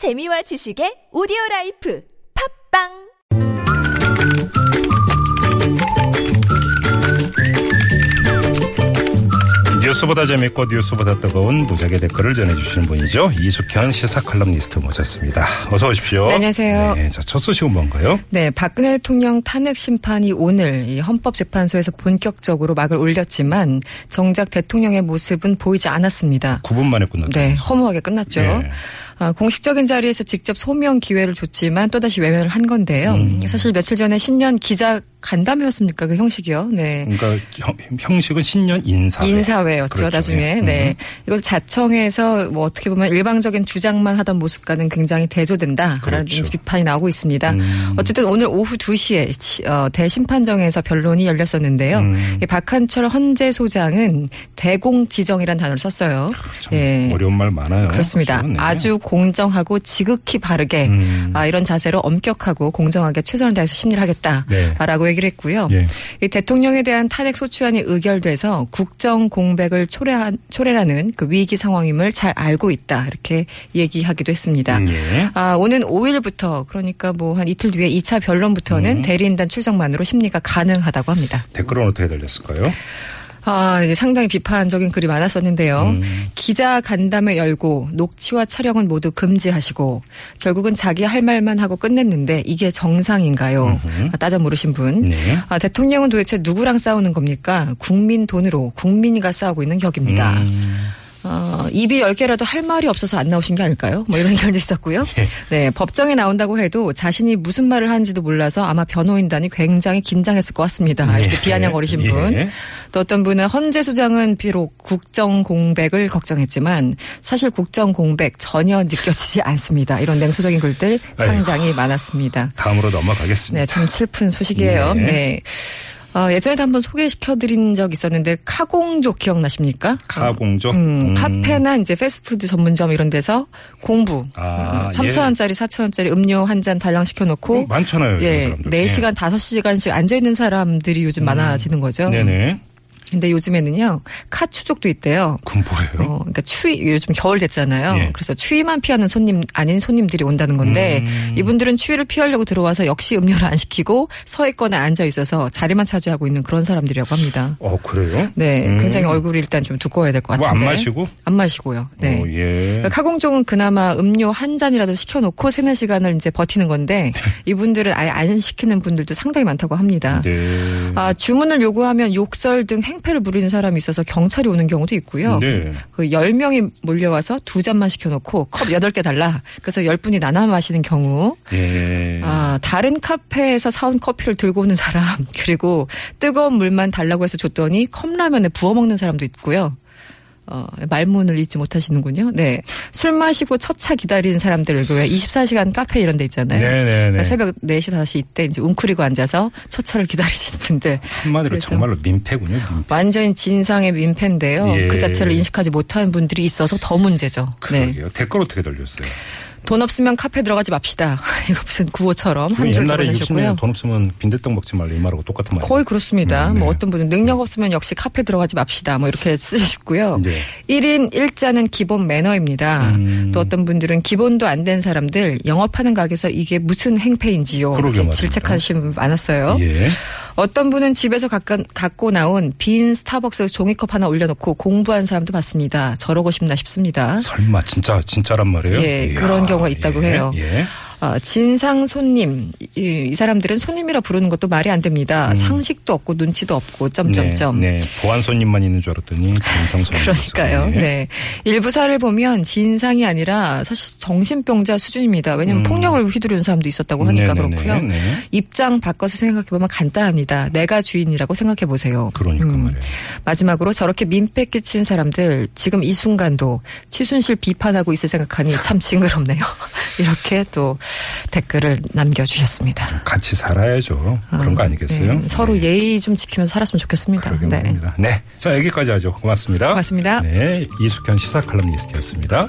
재미와 지식의 오디오 life 팟빵 뉴스보다 재밌고 뉴스보다 뜨거운 무적의 댓글을 전해주시는 분이죠. 이숙현 시사 칼럼니스트 모셨습니다. 어서 오십시오. 네, 안녕하세요. 네, 자, 첫 소식은 뭔가요? 네, 박근혜 대통령 탄핵 심판이 오늘 이 헌법재판소에서 본격적으로 막을 올렸지만 정작 대통령의 모습은 보이지 않았습니다. 9분 만에 끝났죠. 네, 허무하게 끝났죠. 네. 아, 공식적인 자리에서 직접 소명 기회를 줬지만 또다시 외면을 한 건데요. 음. 사실 며칠 전에 신년 기자 간담회였습니까? 그 형식이요. 네. 그러니까 형, 형식은 신년 인사회. 인사회였죠 그렇죠. 나중에 예. 네 음. 이걸 자청해서 뭐 어떻게 보면 일방적인 주장만 하던 모습과는 굉장히 대조된다라는 그렇죠. 비판이 나오고 있습니다. 음. 어쨌든 오늘 오후 2시에 시- 어, 대심판정에서 변론이 열렸었는데요. 음. 이 박한철 헌재 소장은 대공 지정이라는 단어를 썼어요. 참 예. 어려운 말 많아요. 그렇습니다. 그렇죠? 네. 아주 공정하고 지극히 바르게 음. 아, 이런 자세로 엄격하고 공정하게 최선을 다해서 심리를 하겠다라고 얘기를 했고요. 네. 예. 이 대통령에 대한 탄핵 소추안이 의결돼서 국정 공백을 초래한 초래라는 그 위기 상황임을 잘 알고 있다 이렇게 얘기하기도 했습니다. 음, 예. 아, 오는 5일부터 그러니까 뭐 한 이틀 뒤에 2차 변론부터는 음. 대리인단 출석만으로 심리가 가능하다고 합니다. 댓글은 어떻게 달렸을까요? 아, 상당히 비판적인 글이 많았었는데요. 음. 기자 간담회 열고 녹취와 촬영은 모두 금지하시고 결국은 자기 할 말만 하고 끝냈는데 이게 정상인가요? 음흠. 아, 따져 물으신 분. 네. 아, 대통령은 도대체 누구랑 싸우는 겁니까? 국민 돈으로 국민과 싸우고 있는 격입니다. 음. 어, 입이 열 개라도 할 말이 없어서 안 나오신 게 아닐까요? 뭐 이런 의견도 있었고요. 예. 네, 법정에 나온다고 해도 자신이 무슨 말을 하는지도 몰라서 아마 변호인단이 굉장히 긴장했을 것 같습니다. 이렇게 예. 비아냥거리신 분. 예. 또 어떤 분은 헌재 소장은 비록 국정 공백을 걱정했지만 사실 국정 공백 전혀 느껴지지 않습니다. 이런 냉소적인 글들 상당히 많았습니다. 다음으로 넘어가겠습니다. 네, 참 슬픈 소식이에요. 네. 네. 어, 예전에도 한번 소개시켜드린 적 있었는데 카공족 기억나십니까? 카공족? 음, 음. 카페나 이제 패스트푸드 전문점 이런 데서 공부 아, 어, 3천 원짜리 4천 원짜리 음료 한 잔 달랑 시켜놓고 어, 많잖아요. 예, 사람들. 4시간 5시간씩 앉아 있는 사람들이 요즘 많아지는 거죠. 예. 네네. 근데 요즘에는요 카 추족도 있대요. 그건 뭐예요? 어, 그러니까 추위 요즘 겨울 됐잖아요. 예. 그래서 추위만 피하는 손님 아닌 손님들이 온다는 건데 음. 이분들은 추위를 피하려고 들어와서 역시 음료를 안 시키고 서 있거나 앉아 있어서 자리만 차지하고 있는 그런 사람들이라고 합니다. 어, 그래요? 네, 음. 굉장히 얼굴이 일단 좀 두꺼워야 될것뭐 같은데. 안 마시고? 안 마시고요. 네. 어, 예. 그러니까 카공족은 그나마 음료 한 잔이라도 시켜놓고 세네 시간을 이제 버티는 건데 이분들은 아예 안 시키는 분들도 상당히 많다고 합니다. 네. 아, 주문을 요구하면 욕설 등 행 패를 부리는 사람이 있어서 경찰이 오는 경우도 있고요. 네. 그 10명이 몰려와서 두 잔만 시켜놓고 컵 8개 달라. 그래서 10분이 나눠 마시는 경우. 예. 아, 다른 카페에서 사온 커피를 들고 오는 사람, 그리고 뜨거운 물만 달라고 해서 줬더니 컵라면에 부어 먹는 사람도 있고요. 어, 말문을 잊지 못하시는군요. 네. 술 마시고 첫 차 기다리는 사람들, 그 왜 24시간 카페 이런 데 있잖아요. 네네네. 그러니까 새벽 4시, 5시 이때 이제 웅크리고 앉아서 첫 차를 기다리시는 분들. 한마디로 정말로 민폐군요. 민폐. 완전 진상의 민폐인데요. 예. 그 자체를 인식하지 못하는 분들이 있어서 더 문제죠. 네. 그러게요. 댓글 어떻게 달렸어요? 돈 없으면 카페 들어가지 맙시다. 이거 무슨 구호처럼 한 줄 적어내셨고요. 60년 돈 없으면 빈대떡 먹지 말라 이 말하고 똑같은 말. 거의 그렇습니다. 음, 네. 뭐 어떤 분은 능력 없으면 역시 카페 들어가지 맙시다. 뭐 이렇게 쓰셨고요. 네. 1인 1자는 기본 매너입니다. 음. 또 어떤 분들은 기본도 안 된 사람들 영업하는 가게에서 이게 무슨 행패인지요. 질책하시는 분 많았어요. 예. 어떤 분은 집에서 갖고, 갖고 나온 빈 스타벅스 종이컵 하나 올려놓고 공부한 사람도 봤습니다. 저러고 싶나 싶습니다. 설마 진짜 진짜란 말이에요? 예, 이야, 그런 경우가 있다고 예, 해요. 예. 어, 진상 손님 이, 이 사람들은 손님이라 부르는 것도 말이 안 됩니다. 상식도 없고 눈치도 없고 점점점. 음. 네, 네. 보안 손님만 있는 줄 알았더니 진상 손님. 그러니까요. 네. 일부 사를 보면 진상이 아니라 사실 정신병자 수준입니다. 왜냐하면 음. 폭력을 휘두르는 사람도 있었다고 하니까 네네네, 그렇고요. 네. 입장 바꿔서 생각해 보면 간단합니다. 내가 주인이라고 생각해 보세요. 그러니까 음. 말이에요. 마지막으로 저렇게 민폐 끼친 사람들 지금 이 순간도 최순실 비판하고 있을 생각하니 참 징그럽네요. 이렇게 또 댓글을 남겨주셨습니다. 같이 살아야죠. 그런 거 아니겠어요? 네, 서로 예의 좀 지키면서 살았으면 좋겠습니다. 그러게 네. 말입니다. 네. 자, 여기까지 하죠. 고맙습니다. 고맙습니다. 네. 이숙현 시사 칼럼니스트였습니다.